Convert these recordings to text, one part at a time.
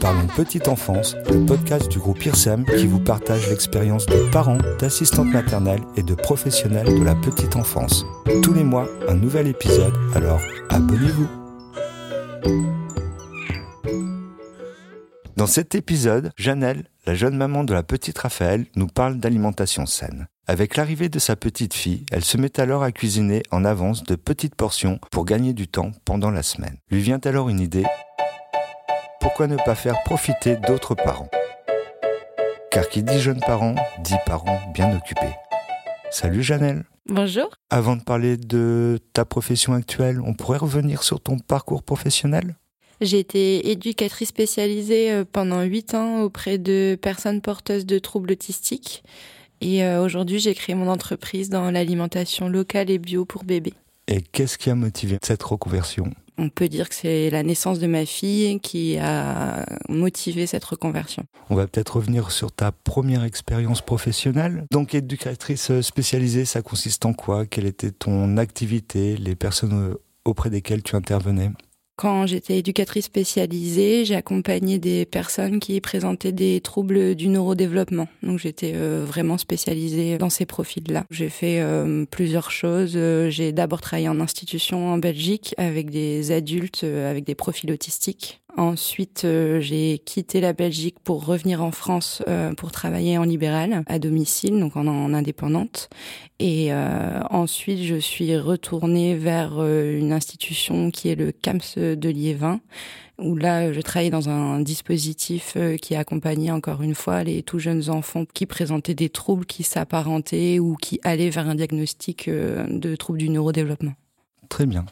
Parlons Petite Enfance, le podcast du groupe IRSEM qui vous partage l'expérience de parents, d'assistantes maternelles et de professionnels de la petite enfance. Tous les mois, un nouvel épisode, alors abonnez-vous. Dans cet épisode, Janelle, la jeune maman de la petite Raphaël, nous parle d'alimentation saine. Avec l'arrivée de sa petite fille, elle se met alors à cuisiner en avance de petites portions pour gagner du temps pendant la semaine. Lui vient alors une idée. Pourquoi ne pas faire profiter d'autres parents? Car qui dit jeunes parents, dit parents bien occupés. Salut Janelle Bonjour. Avant de parler de ta profession actuelle, on pourrait revenir sur ton parcours professionnel? J'ai été éducatrice spécialisée euh, pendant huit ans auprès de personnes porteuses de troubles autistiques. Et euh, aujourd'hui, j'ai créé mon entreprise dans l'alimentation locale et bio pour bébés. Et qu'est-ce qui a motivé cette reconversion? On peut dire que c'est la naissance de ma fille qui a motivé cette reconversion. On va peut-être revenir sur ta première expérience professionnelle. Donc éducatrice spécialisée, ça consiste en quoi? Quelle était ton activité? Les personnes auprès desquelles tu intervenais? Quand j'étais éducatrice spécialisée, j'ai accompagné des personnes qui présentaient des troubles du neurodéveloppement. Donc j'étais euh, vraiment spécialisée dans ces profils-là. J'ai fait euh, plusieurs choses. Euh, j'ai d'abord travaillé en institution en Belgique avec des adultes avec des profils autistiques. Ensuite, euh, j'ai quitté la Belgique pour revenir en France euh, pour travailler en libéral, à domicile, donc en, indépendante. Et euh, ensuite, je suis retournée vers une institution qui est le CAMS de Liévin, où là, je travaillais dans un dispositif qui accompagnait encore une fois les tout jeunes enfants qui présentaient des troubles qui s'apparentaient ou qui allaient vers un diagnostic de troubles du neurodéveloppement. Très bien.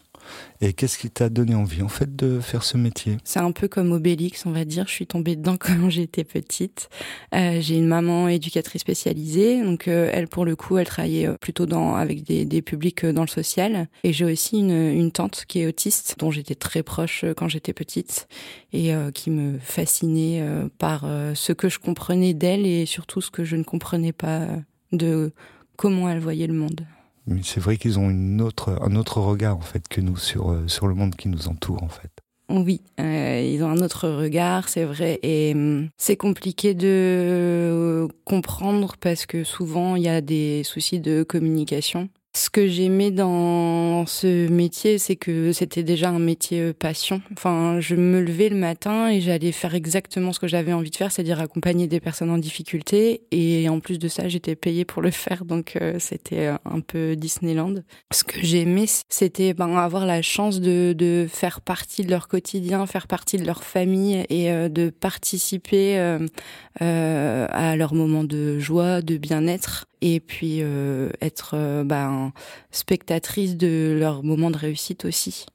Et qu'est-ce qui t'a donné envie en fait de faire ce métier? C'est un peu comme Obélix, on va dire. Je suis tombée dedans quand j'étais petite. Euh, j'ai une maman éducatrice spécialisée, donc euh, elle pour le coup, elle travaillait euh, plutôt dans avec des, publics dans le social. Et j'ai aussi une tante qui est autiste, dont j'étais très proche quand j'étais petite et qui me fascinait par ce que je comprenais d'elle et surtout ce que je ne comprenais pas de comment elle voyait le monde. Mais c'est vrai qu'ils ont un autre regard en fait que nous sur, euh, sur le monde qui nous entoure en fait. Oui, euh, ils ont un autre regard, c'est vrai, et hum, c'est compliqué de comprendre parce que souvent il y a des soucis de communication ce que j'aimais dans ce métier, c'est que c'était déjà un métier euh, passion. Enfin, je me levais le matin et j'allais faire exactement ce que j'avais envie de faire, c'est-à-dire accompagner des personnes en difficulté. Et en plus de ça, j'étais payée pour le faire, donc euh, c'était euh, un peu Disneyland. Ce que j'aimais, c'était ben, avoir la chance de, faire partie de leur quotidien, faire partie de leur famille et de participer à leur moment de joie, de bien-être et puis être ben, spectatrice de leur moment de réussite aussi.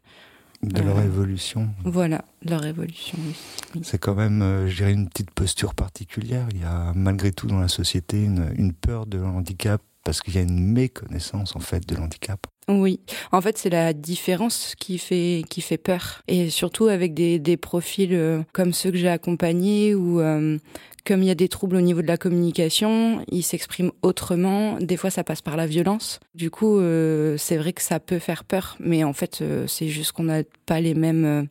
De leur évolution. Voilà, leur évolution. Oui. C'est quand même, je dirais, une petite posture particulière. Il y a malgré tout dans la société une, une peur de handicap parce qu'il y a une méconnaissance en fait de l'handicap. Oui, en fait c'est la différence qui fait qui fait peur et surtout avec des, profils euh, comme ceux que j'ai accompagnés où euh, comme il y a des troubles au niveau de la communication, ils s'expriment autrement. Des fois, ça passe par la violence. Du coup, euh, c'est vrai que ça peut faire peur, mais en fait, c'est juste qu'on n'a pas les mêmes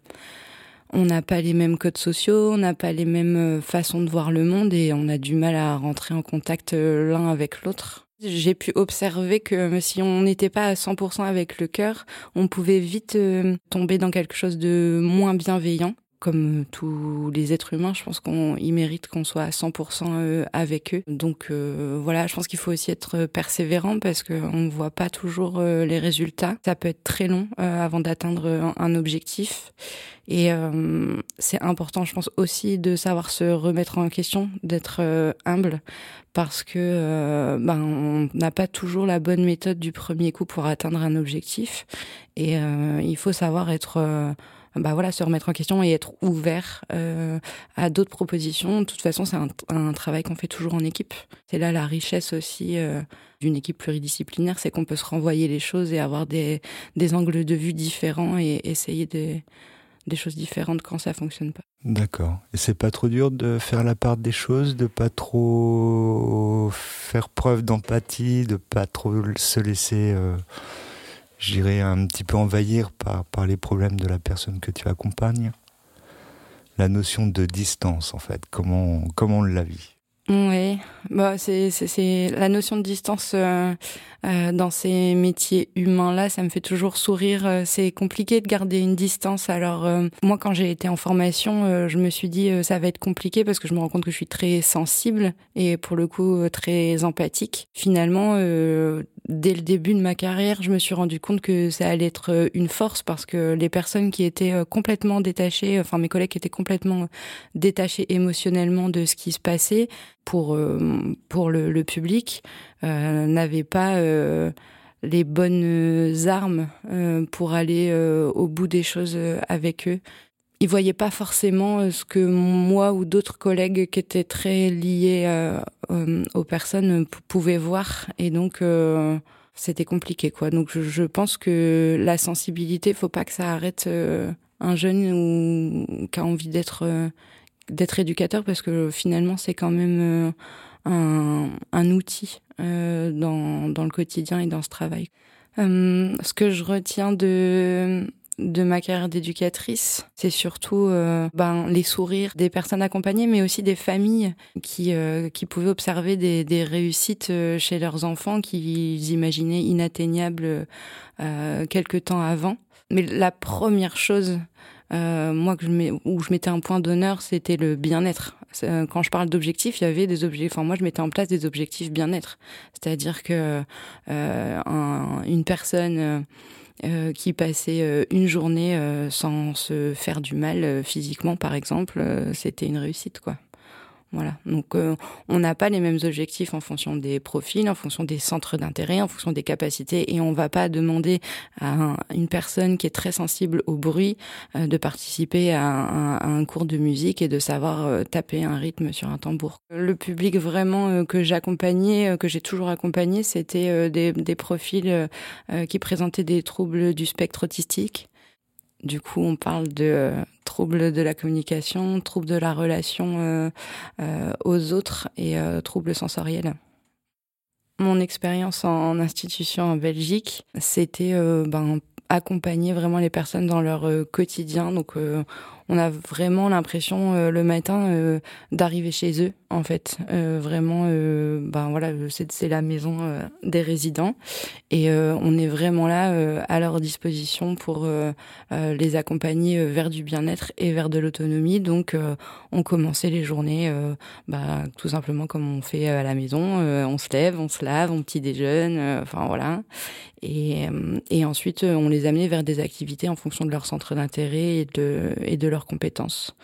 on n'a pas les mêmes codes sociaux, on n'a pas les mêmes façons de voir le monde et on a du mal à rentrer en contact l'un avec l'autre. J'ai pu observer que si on n'était pas à 100% avec le cœur, on pouvait vite euh, tomber dans quelque chose de moins bienveillant. Comme tous les êtres humains, je pense qu'ils méritent qu'on soit à 100% euh, avec eux. Donc euh, voilà, je pense qu'il faut aussi être persévérant parce qu'on ne voit pas toujours les résultats. Ça peut être très long avant d'atteindre un objectif. Et c'est important, je pense aussi, de savoir se remettre en question, d'être humble parce que euh, ben, on n'a pas toujours la bonne méthode du premier coup pour atteindre un objectif. Et euh, il faut savoir être, euh, bah voilà, se remettre en question et être ouvert à d'autres propositions. De toute façon, c'est un, travail qu'on fait toujours en équipe. C'est là la richesse aussi d'une équipe pluridisciplinaire, c'est qu'on peut se renvoyer les choses et avoir des, des angles de vue différents et essayer de des choses différentes quand ça fonctionne pas. D'accord. Et c'est pas trop dur de faire la part des choses, de pas trop faire preuve d'empathie, de pas trop se laisser, euh, j'irais un petit peu envahir par, par les problèmes de la personne que tu accompagnes. La notion de distance, en fait, comment, comment on la vit? Oui, bah c'est la notion de distance euh, euh, dans ces métiers humains là, ça me fait toujours sourire. Euh, c'est compliqué de garder une distance. Alors moi, quand j'ai été en formation, je me suis dit ça va être compliqué parce que je me rends compte que je suis très sensible et pour le coup très empathique. Finalement, dès le début de ma carrière, je me suis rendu compte que ça allait être une force parce que les personnes qui étaient complètement détachées, enfin mes collègues qui étaient complètement détachés émotionnellement de ce qui se passait, pour, euh, pour le, public euh, n'avaient pas euh, les bonnes armes pour aller au bout des choses avec eux. Ils voyaient pas forcément ce que moi ou d'autres collègues qui étaient très liés aux personnes pouvaient voir, et donc c'était compliqué quoi. Donc je, je, pense que la sensibilité, faut pas que ça arrête un jeune ou qui a envie d'être d'être éducateur parce que finalement c'est quand même euh, un, un outil euh, dans, dans le quotidien et dans ce travail. Euh, ce que je retiens de de ma carrière d'éducatrice, c'est surtout euh, ben, les sourires des personnes accompagnées, mais aussi des familles qui, euh, qui pouvaient observer des, des réussites chez leurs enfants qu'ils imaginaient inatteignables euh, quelques temps avant. Mais la première chose euh, moi que je où je mettais un point d'honneur, c'était le bien-être. Euh, quand je parle d'objectifs, il y avait des objectifs. Enfin, moi, je mettais en place des objectifs bien-être, c'est-à-dire que euh, un, une personne euh, qui passait une journée sans se faire du mal physiquement, par exemple, c'était une réussite, quoi. Voilà. Donc, euh, on n'a pas les mêmes objectifs en fonction des profils, en fonction des centres d'intérêt, en fonction des capacités, et on va pas demander à une personne qui est très sensible au bruit euh, de participer à un, cours de musique et de savoir euh, taper un rythme sur un tambour. Le public vraiment que j'accompagnais, que j'ai toujours accompagné, c'était des, des, profils qui présentaient des troubles du spectre autistique. Du coup, on parle de troubles de la communication, troubles de la relation euh, euh, aux autres et euh, troubles sensoriels. Mon expérience en, institution en Belgique, c'était ben, accompagner vraiment les personnes dans leur quotidien. Donc, on a vraiment l'impression le matin d'arriver chez eux en fait. Euh, vraiment, euh, ben voilà, c'est la maison euh, des résidents et euh, on est vraiment là euh, à leur disposition pour les accompagner vers du bien-être et vers de l'autonomie. Donc, on commençait les journées, bah, tout simplement comme on fait à la maison. on se lève, on se lave, on petit déjeune, enfin voilà. Et, et ensuite, on les amenait vers des activités en fonction de leur centre d'intérêt et de, et de compétences.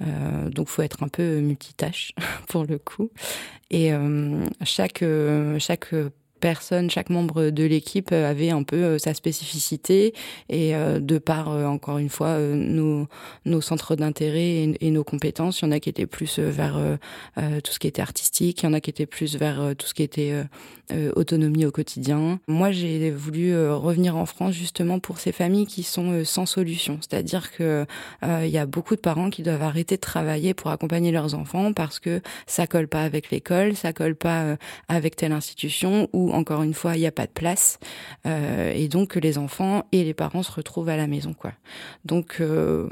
Euh, donc, faut être un peu multitâche pour le coup. Et euh, chaque euh, chaque personne, chaque membre de l'équipe avait un peu euh, sa spécificité et euh, de par euh, encore une fois nos centres d'intérêt et, nos compétences, il y en a qui étaient plus vers tout ce qui était artistique, il y en a qui étaient plus vers tout ce qui était autonomie au quotidien. Moi, j'ai voulu revenir en France justement pour ces familles qui sont sans solution, c'est-à-dire que il y a beaucoup de parents qui doivent arrêter de travailler pour accompagner leurs enfants parce que ça colle pas avec l'école, ça colle pas avec telle institution ou encore une fois, il n'y a pas de place. Euh, et donc, les enfants et les parents se retrouvent à la maison. quoi. Donc, euh,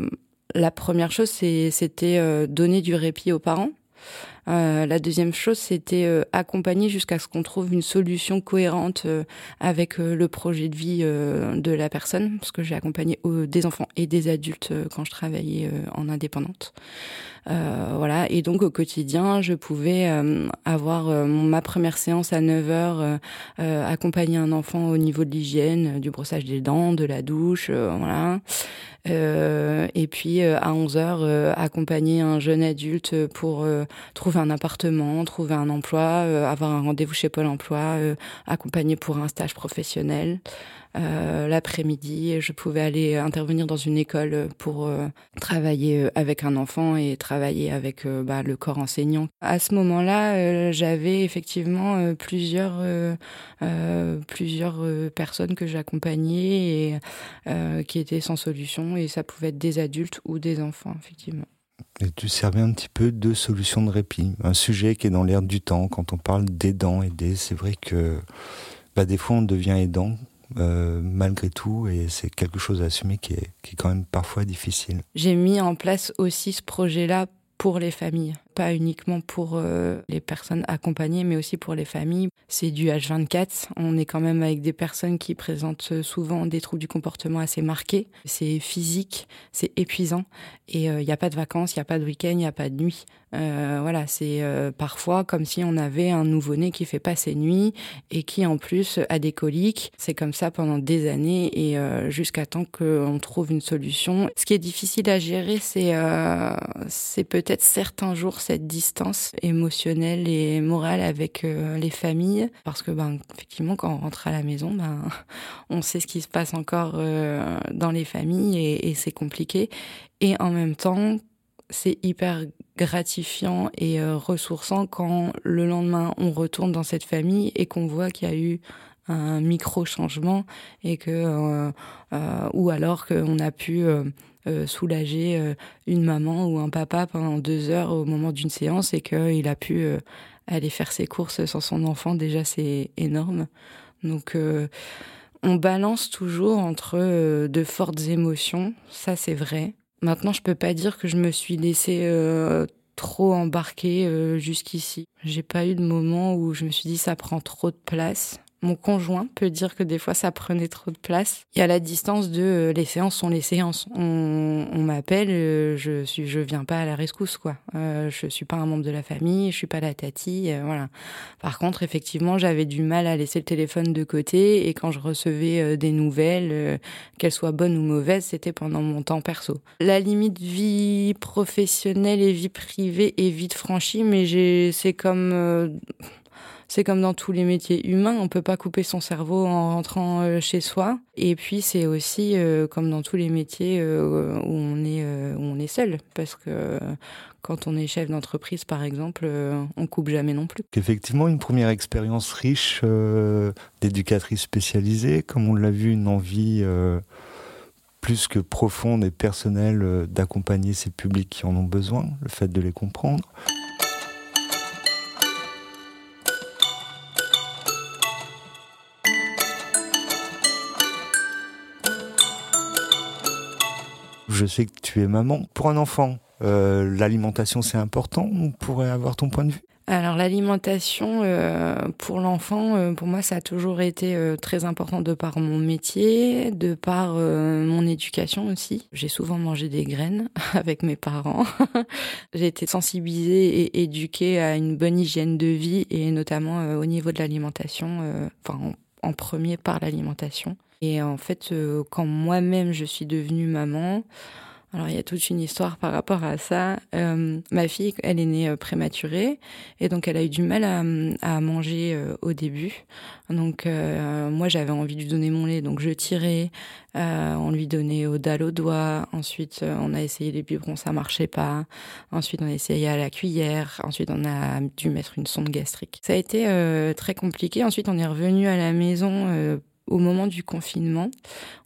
la première chose, c'était euh, donner du répit aux parents. Euh, la deuxième chose, c'était euh, accompagner jusqu'à ce qu'on trouve une solution cohérente euh, avec le projet de vie de la personne, parce que j'ai accompagné des enfants et des adultes quand je travaillais en indépendante. voilà, et donc au quotidien, je pouvais avoir ma première séance à 9 heures, accompagner un enfant au niveau de l'hygiène, du brossage des dents, de la douche, voilà. Euh, et puis à 11 heures, accompagner un jeune adulte pour trouver un appartement, trouver un emploi, euh, avoir un rendez-vous chez Pôle Emploi, euh, accompagner pour un stage professionnel. Euh, l'après-midi, je pouvais aller intervenir dans une école pour travailler avec un enfant et travailler avec bah, le corps enseignant. À ce moment-là, j'avais effectivement plusieurs plusieurs personnes que j'accompagnais et qui étaient sans solution et ça pouvait être des adultes ou des enfants effectivement. Et tu servais un petit peu de solution de répit, un sujet qui est dans l'air du temps. Quand on parle d'aidant, aider, c'est vrai que bah, des fois on devient aidant malgré tout, et c'est quelque chose à assumer qui est, qui est quand même parfois difficile. J'ai mis en place aussi ce projet-là pour les familles, pas uniquement pour euh, les personnes accompagnées, mais aussi pour les familles. C'est du H24. On est quand même avec des personnes qui présentent souvent des troubles du comportement assez marqués. C'est physique, c'est épuisant, et il euh, n'y a pas de vacances, il n'y a pas de week-end, il n'y a pas de nuit. Euh, voilà, c'est euh, parfois comme si on avait un nouveau-né qui fait pas ses nuits et qui en plus a des coliques. C'est comme ça pendant des années et euh, jusqu'à temps qu'on trouve une solution. Ce qui est difficile à gérer, c'est peut-être certains jours cette distance émotionnelle et morale avec les familles parce que ben effectivement quand on rentre à la maison, ben on sait ce qui se passe encore dans les familles et c'est compliqué. Et en même temps, c'est hyper gratifiant et euh, ressourçant quand le lendemain on retourne dans cette famille et qu'on voit qu'il y a eu un micro changement et que euh, euh, ou alors qu'on a pu soulager une maman ou un papa pendant deux heures au moment d'une séance et qu'il a pu aller faire ses courses sans son enfant déjà c'est énorme. Donc on balance toujours entre de fortes émotions ça c'est vrai Maintenant, je peux pas dire que je me suis laissée euh, trop embarquer euh, jusqu'ici. J'ai pas eu de moment où je me suis dit ça prend trop de place. Mon conjoint peut dire que des fois ça prenait trop de place. Il y a la distance de euh, les séances sont les séances. On, on m'appelle, euh, je suis, je viens pas à la rescousse quoi. Euh, je suis pas un membre de la famille, je suis pas la tati, euh, voilà. Par contre, effectivement, j'avais du mal à laisser le téléphone de côté et quand je recevais des nouvelles, qu'elles soient bonnes ou mauvaises, c'était pendant mon temps perso. La limite vie professionnelle et vie privée est vite franchie, mais j'ai, c'est comme c'est comme dans tous les métiers humains, on peut pas couper son cerveau en rentrant euh, chez soi. Et puis c'est aussi euh, comme dans tous les métiers euh, où on est où on est seul, parce que quand on est chef d'entreprise, par exemple, on coupe jamais non plus. Effectivement, une première expérience riche d'éducatrice spécialisée, comme on l'a vu, une envie plus que profonde et personnelle d'accompagner ces publics qui en ont besoin, le fait de les comprendre. Je sais que tu es maman. Pour un enfant, euh, l'alimentation c'est important. On pourrait avoir ton point de vue? Alors l'alimentation euh, pour l'enfant, euh, pour moi, ça a toujours été très important de par mon métier, de par mon éducation aussi. J'ai souvent mangé des graines avec mes parents. J'ai été sensibilisée et éduquée à une bonne hygiène de vie et notamment au niveau de l'alimentation, enfin en premier par l'alimentation. Et en fait, euh, quand moi-même je suis devenue maman, alors il y a toute une histoire par rapport à ça. Euh, ma fille, elle est née euh, prématurée et donc elle a eu du mal à, à manger euh, au début. Donc moi j'avais envie de lui donner mon lait, donc je tirais. on lui donnait au dalle au doigt. Ensuite on a essayé les biberons, ça marchait pas. Ensuite on a essayé à la cuillère. Ensuite on a dû mettre une sonde gastrique. Ça a été très compliqué. Ensuite on est revenu à la maison au moment du confinement.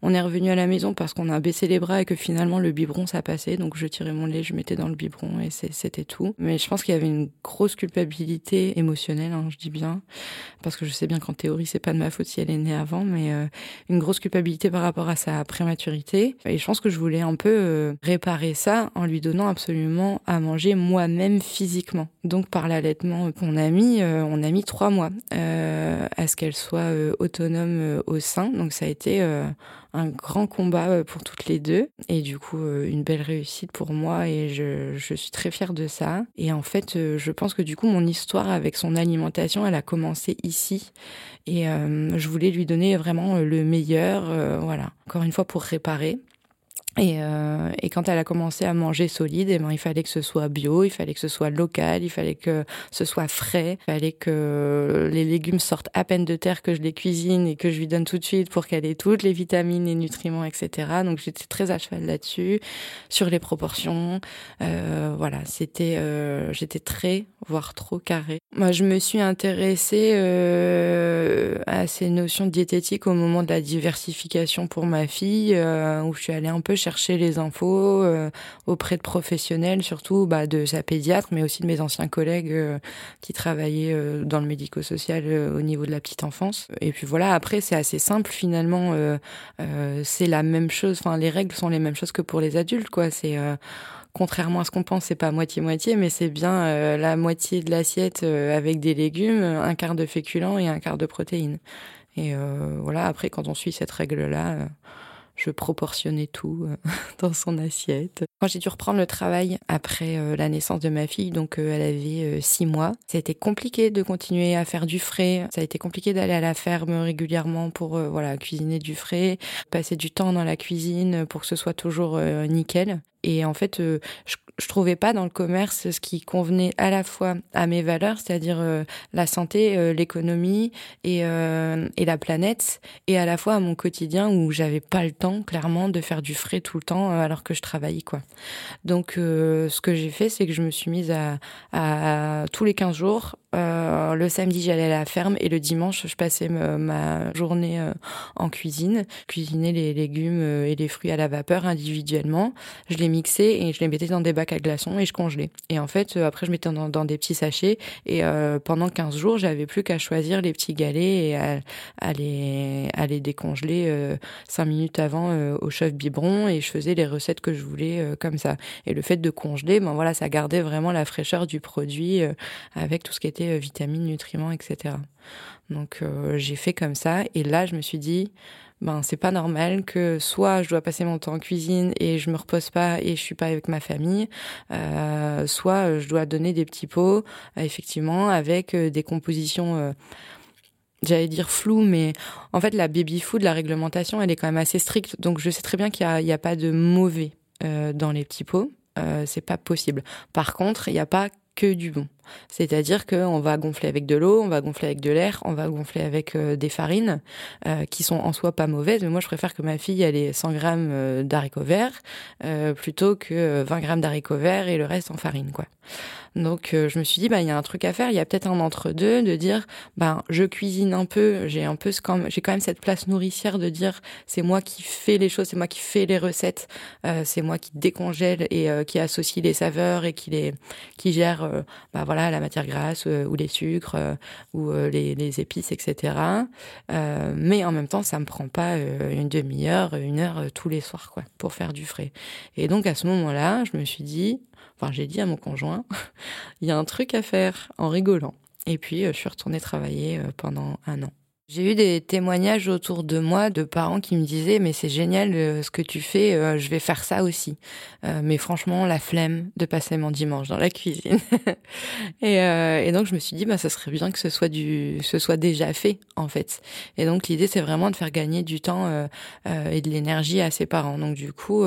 On est revenu à la maison parce qu'on a baissé les bras et que finalement le biberon ça passait. Donc je tirais mon lait, je mettais dans le biberon et c'était tout. Mais je pense qu'il y avait une grosse culpabilité émotionnelle, hein, je dis bien, parce que je sais bien qu'en théorie c'est pas de ma faute si elle est née avant, mais euh, une grosse culpabilité par rapport à sa prématurité. Et je pense que je voulais un peu euh, réparer ça en lui donnant absolument à manger moi-même physiquement. Donc par l'allaitement qu'on a mis, euh, on a mis trois mois à ce qu'elle soit autonome au sein. Donc ça a été euh, un grand combat euh, pour toutes les deux et du coup euh, une belle réussite pour moi et je, je, suis très fière de ça. Et en fait, je pense que du coup mon histoire avec son alimentation, elle a commencé ici et je voulais lui donner vraiment le meilleur, voilà. Encore une fois pour réparer. Et, euh, et, quand elle a commencé à manger solide, eh ben, il fallait que ce soit bio, il fallait que ce soit local, il fallait que ce soit frais, il fallait que les légumes sortent à peine de terre, que je les cuisine et que je lui donne tout de suite pour qu'elle ait toutes les vitamines et nutriments, etc. Donc j'étais très à cheval là-dessus, sur les proportions. Euh, voilà, c'était, euh, j'étais très, voire trop carré. Moi, je me suis intéressée euh, à ces notions diététiques au moment de la diversification pour ma fille, euh, où je suis allée un peu chercher les infos auprès de professionnels, surtout bah, de sa pédiatre, mais aussi de mes anciens collègues qui travaillaient dans le médico-social au niveau de la petite enfance. Et puis voilà, après c'est assez simple finalement, c'est la même chose. Enfin, les règles sont les mêmes choses que pour les adultes, quoi. C'est contrairement à ce qu'on pense, c'est pas moitié-moitié, mais c'est bien euh, la moitié de l'assiette euh, avec des légumes, un quart de féculents et un quart de protéines. Et euh, voilà, après, quand on suit cette règle-là, je proportionnais tout dans son assiette. Quand j'ai dû reprendre le travail après la naissance de ma fille, donc elle avait six mois, ça a été compliqué de continuer à faire du frais. Ça a été compliqué d'aller à la ferme régulièrement pour voilà cuisiner du frais, passer du temps dans la cuisine pour que ce soit toujours nickel. Et en fait, euh, je, je trouvais pas dans le commerce ce qui convenait à la fois à mes valeurs, c'est-à-dire euh, la santé, euh, l'économie et, et la planète, et à la fois à mon quotidien où j'avais pas le temps, clairement, de faire du frais tout le temps alors que je travaillais, quoi. Donc, ce que j'ai fait, c'est que je me suis mise à, à tous les 15 jours euh, le samedi, j'allais à la ferme et le dimanche, je passais ma journée euh, en cuisine, cuisiner les légumes euh, et les fruits à la vapeur individuellement. Je les mixais et je les mettais dans des bacs à glaçons et je congelais. Et en fait, après, je mettais dans, des petits sachets et pendant 15 jours, j'avais plus qu'à choisir les petits galets et à, à, les, à les décongeler 5 minutes avant au chef biberon et je faisais les recettes que je voulais comme ça. Et le fait de congeler, ben voilà, ça gardait vraiment la fraîcheur du produit avec tout ce qui était euh, vitamines, nutriments, etc. Donc euh, j'ai fait comme ça et là je me suis dit ben c'est pas normal que soit je dois passer mon temps en cuisine et je me repose pas et je suis pas avec ma famille, euh, soit je dois donner des petits pots effectivement avec des compositions j'allais dire floues, mais en fait la baby food, la réglementation, elle est quand même assez stricte. Donc je sais très bien qu'il n'y a, pas de mauvais dans les petits pots. C'est pas possible. Par contre, il n'y a pas que du bon. C'est-à-dire qu'on va gonfler avec de l'eau, on va gonfler avec de l'air, on va gonfler avec euh, des farines euh, qui sont en soi pas mauvaises. Mais moi, je préfère que ma fille ait 100 grammes euh, d'haricots verts plutôt que 20 grammes d'haricots verts et le reste en farine, quoi. Donc je me suis dit bah il y a un truc à faire, il y a peut-être un entre deux de dire ben je cuisine un peu, j'ai un peu j'ai quand même cette place nourricière de dire c'est moi qui fais les choses, c'est moi qui fais les recettes, c'est moi qui décongèle et qui associe les saveurs et qui les qui gère bah voilà voilà la matière grasse euh, ou les sucres euh, ou euh, les, épices, etc. mais en même temps, ça me prend pas une demi-heure, une heure tous les soirs, quoi, pour faire du frais. Et donc à ce moment-là, je me suis dit, enfin j'ai dit à mon conjoint, il y a un truc à faire en rigolant. Et puis je suis retournée travailler pendant un an. J'ai eu des témoignages autour de moi de parents qui me disaient mais c'est génial euh, ce que tu fais, euh, je vais faire ça aussi. Euh, mais franchement la flemme de passer mon dimanche dans la cuisine. et, et, donc je me suis dit bah ça serait bien que ce soit du, ce soit déjà fait en fait. Et donc l'idée c'est vraiment de faire gagner du temps et de l'énergie à ses parents. Donc du coup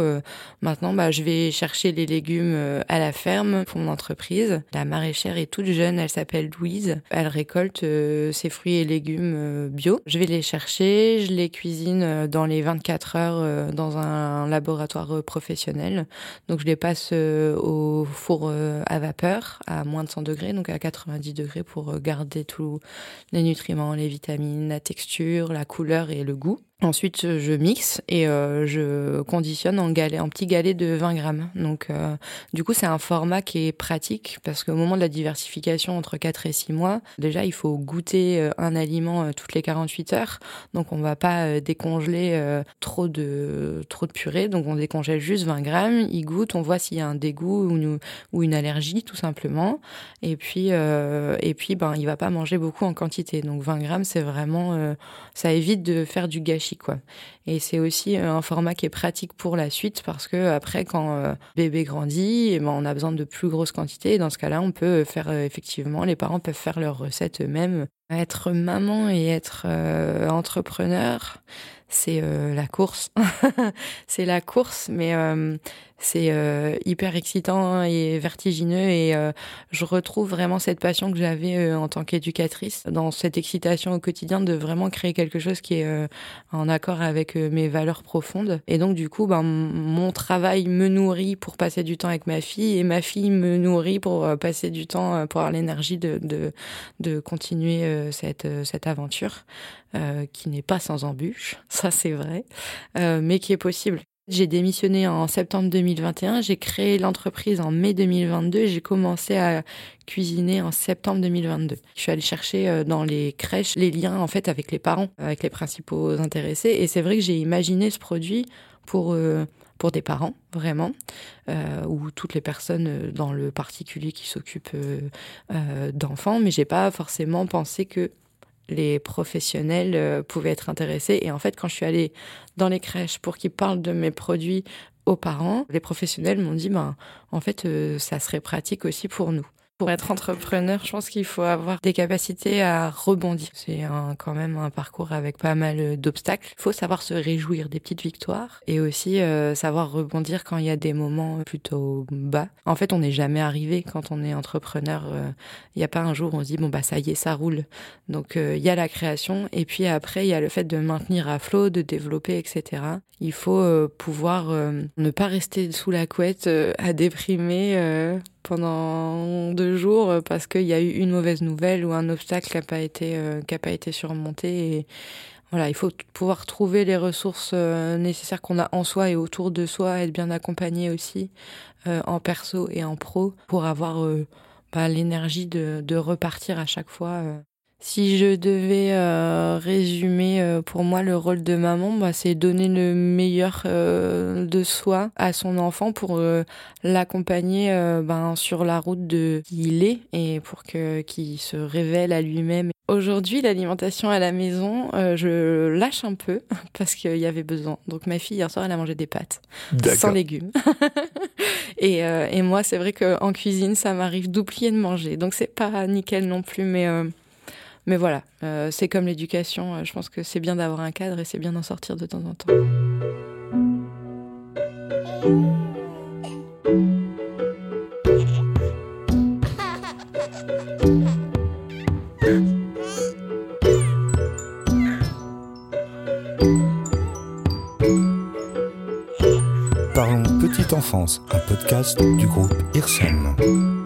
maintenant bah je vais chercher les légumes à la ferme pour mon entreprise. La maraîchère est toute jeune, elle s'appelle Louise. Elle récolte ses fruits et légumes bio. Je vais les chercher, je les cuisine euh, dans les 24 heures euh, dans un laboratoire euh, professionnel. Donc je les passe au four à vapeur à moins de 100 degrés, donc à 90 degrés pour garder tous les nutriments, les vitamines, la texture, la couleur et le goût. Ensuite, je mixe et euh, je conditionne en galet, en petit galet de 20 grammes. Donc, euh, du coup, c'est un format qui est pratique parce qu'au moment de la diversification entre 4 et 6 mois, déjà, il faut goûter euh, un aliment toutes les 48 heures. Donc, on va pas décongeler trop de trop de purée. Donc, on décongèle juste 20 grammes. Il goûte, on voit s'il y a un dégoût ou une, allergie, tout simplement. Et puis, et puis, ben, il va pas manger beaucoup en quantité. Donc, 20 grammes, c'est vraiment, ça évite de faire du gâchis Et c'est aussi euh, un format qui est pratique pour la suite parce que après quand euh, bébé grandit, eh ben, on a besoin de plus grosses quantités dans ce cas-là, on peut faire euh, effectivement les parents peuvent faire leurs recettes eux-mêmes. Être maman et être entrepreneur, c'est la course. c'est la course mais c'est euh, hyper excitant et vertigineux et euh, je retrouve vraiment cette passion que j'avais euh, en tant qu'éducatrice dans cette excitation au quotidien de vraiment créer quelque chose qui est en accord avec mes valeurs profondes et donc du coup ben mon travail me nourrit pour passer du temps avec ma fille et ma fille me nourrit pour passer du temps pour avoir l'énergie de, de, de continuer cette cette aventure qui n'est pas sans embûches ça c'est vrai mais qui est possible J'ai démissionné en septembre 2021, j'ai créé l'entreprise en mai 2022 j'ai commencé à cuisiner en septembre 2022. Je suis allée chercher euh, dans les crèches les liens en fait avec les parents, avec les principaux intéressés et c'est vrai que j'ai imaginé ce produit pour euh, pour des parents, vraiment, euh, ou toutes les personnes dans le particulier qui s'occupent euh, d'enfants, mais j'ai pas forcément pensé que les professionnels euh, pouvaient être intéressés. Et en fait, quand je suis allée dans les crèches pour qu'ils parlent de mes produits aux parents, les professionnels m'ont dit, ben, en fait, euh, ça serait pratique aussi pour nous. Pour être entrepreneur, je pense qu'il faut avoir des capacités à rebondir. C'est quand même un parcours avec pas mal d'obstacles. Il faut savoir se réjouir des petites victoires et aussi euh, savoir rebondir quand il y a des moments plutôt bas. En fait, on n'est jamais arrivé quand on est entrepreneur. Euh, il n'y a pas un jour où on se dit bon bah ça y est, ça roule. Donc euh, il y a la création et puis après il y a le fait de maintenir à flot, de développer, etc. Il faut pouvoir ne pas rester sous la couette à déprimer pendant deux jours euh, parce qu'il y a eu une mauvaise nouvelle ou un obstacle qui n'a pas été euh, pas été surmonté et voilà il faut pouvoir trouver les ressources euh, nécessaires qu'on a en soi et autour de soi être bien accompagné aussi en perso et en pro pour avoir bah, l'énergie de repartir à chaque fois si je devais euh, résumer euh, pour moi le rôle de maman, bah, c'est donner le meilleur euh, de soi à son enfant pour l'accompagner ben, sur la route de qui il est et pour que qu'il se révèle à lui-même. Aujourd'hui, l'alimentation à la maison, je lâche un peu parce qu'il y avait besoin. Donc ma fille hier soir, elle a mangé des pâtes sans légumes. et, et moi, c'est vrai qu'en cuisine, ça m'arrive d'oublier de manger. Donc c'est pas nickel non plus, mais mais voilà, euh, c'est comme l'éducation. Euh, je pense que c'est bien d'avoir un cadre et c'est bien d'en sortir de temps en temps. Parlons Petite Enfance, un podcast du groupe IRSEM.